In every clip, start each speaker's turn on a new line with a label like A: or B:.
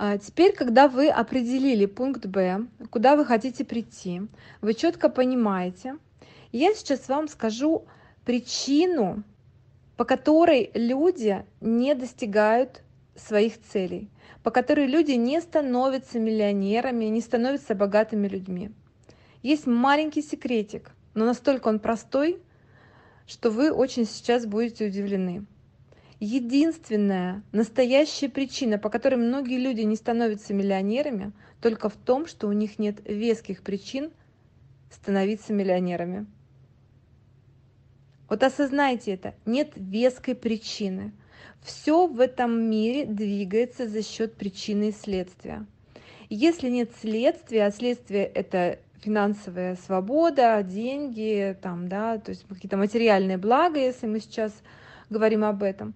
A: А теперь, когда вы определили пункт Б, куда вы хотите прийти, вы четко понимаете, я сейчас вам скажу причину, по которой люди не достигают своих целей, по которой люди не становятся миллионерами, не становятся богатыми людьми. Есть маленький секретик, но настолько он простой, что вы очень сейчас будете удивлены. Единственная настоящая причина, по которой многие люди не становятся миллионерами, только в том, что у них нет веских причин становиться миллионерами. Вот осознайте это, нет веской причины. Все в этом мире двигается за счет причины и следствия. Если нет следствия, а следствие это финансовая свобода, деньги, там, да, то есть какие-то материальные блага, если мы сейчас говорим об этом,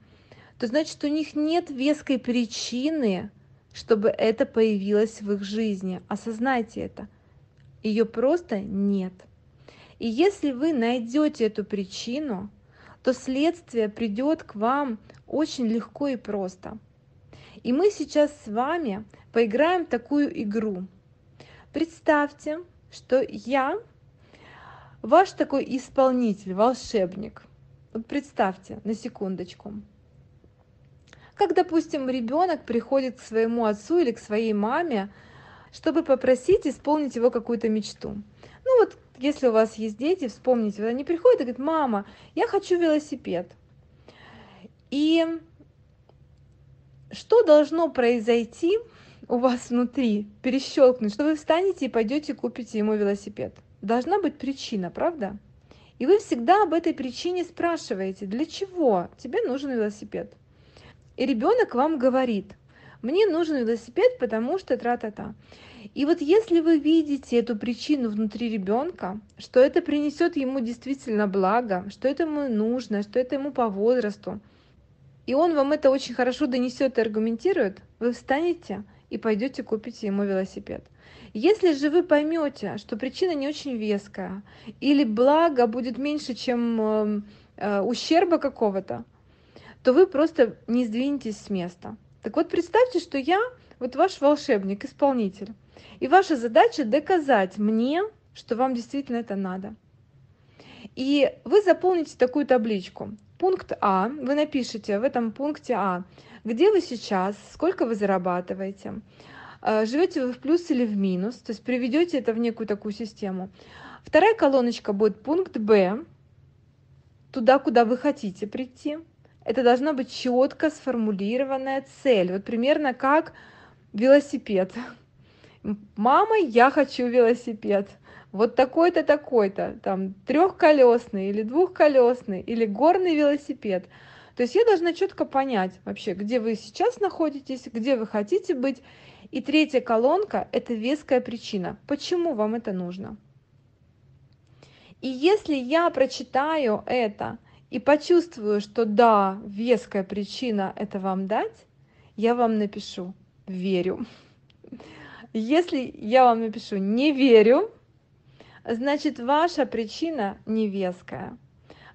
A: то значит у них нет веской причины, чтобы это появилось в их жизни. Осознайте это. Ее просто нет. И если вы найдете эту причину, то следствие придет к вам очень легко и просто. И мы сейчас с вами поиграем такую игру. Представьте, что я ваш такой исполнитель, волшебник. Вот представьте на секундочку. Как, допустим, ребенок приходит к своему отцу или к своей маме, чтобы попросить исполнить его какую-то мечту. Ну вот если у вас есть дети, вспомните, вот они приходят и говорят, мама, я хочу велосипед. И что должно произойти у вас внутри, перещелкнуть, что вы встанете и пойдете купите ему велосипед? Должна быть причина, правда? И вы всегда об этой причине спрашиваете, для чего тебе нужен велосипед? И ребенок вам говорит, мне нужен велосипед, потому что тра-та-та. И вот если вы видите эту причину внутри ребенка, что это принесет ему действительно благо, что это ему нужно, что это ему по возрасту, и он вам это очень хорошо донесет и аргументирует, вы встанете и пойдете купите ему велосипед. Если же вы поймете, что причина не очень веская, или благо будет меньше, чем э, э, ущерба какого-то, то вы просто не сдвинетесь с места. Так вот, представьте, что я вот ваш волшебник, исполнитель. И ваша задача доказать мне, что вам действительно это надо. И вы заполните такую табличку. Пункт А, вы напишите в этом пункте А, где вы сейчас, сколько вы зарабатываете, э, живете вы в плюс или в минус, то есть приведете это в некую такую систему. Вторая колоночка будет пункт Б, туда, куда вы хотите прийти. Это должна быть четко сформулированная цель. Вот примерно как велосипед. Мама, я хочу велосипед. Вот такой-то, такой-то, там трехколесный или двухколесный или горный велосипед. То есть я должна четко понять вообще, где вы сейчас находитесь, где вы хотите быть. И третья колонка – это веская причина. Почему вам это нужно? И если я прочитаю это и почувствую, что да, веская причина это вам дать, я вам напишу верю. Если я вам напишу не верю, значит ваша причина не веская.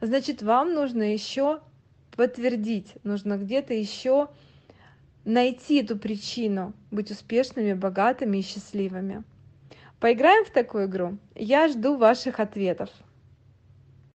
A: Значит, вам нужно еще подтвердить, нужно где-то еще найти эту причину, быть успешными, богатыми и счастливыми. Поиграем в такую игру? Я жду ваших ответов.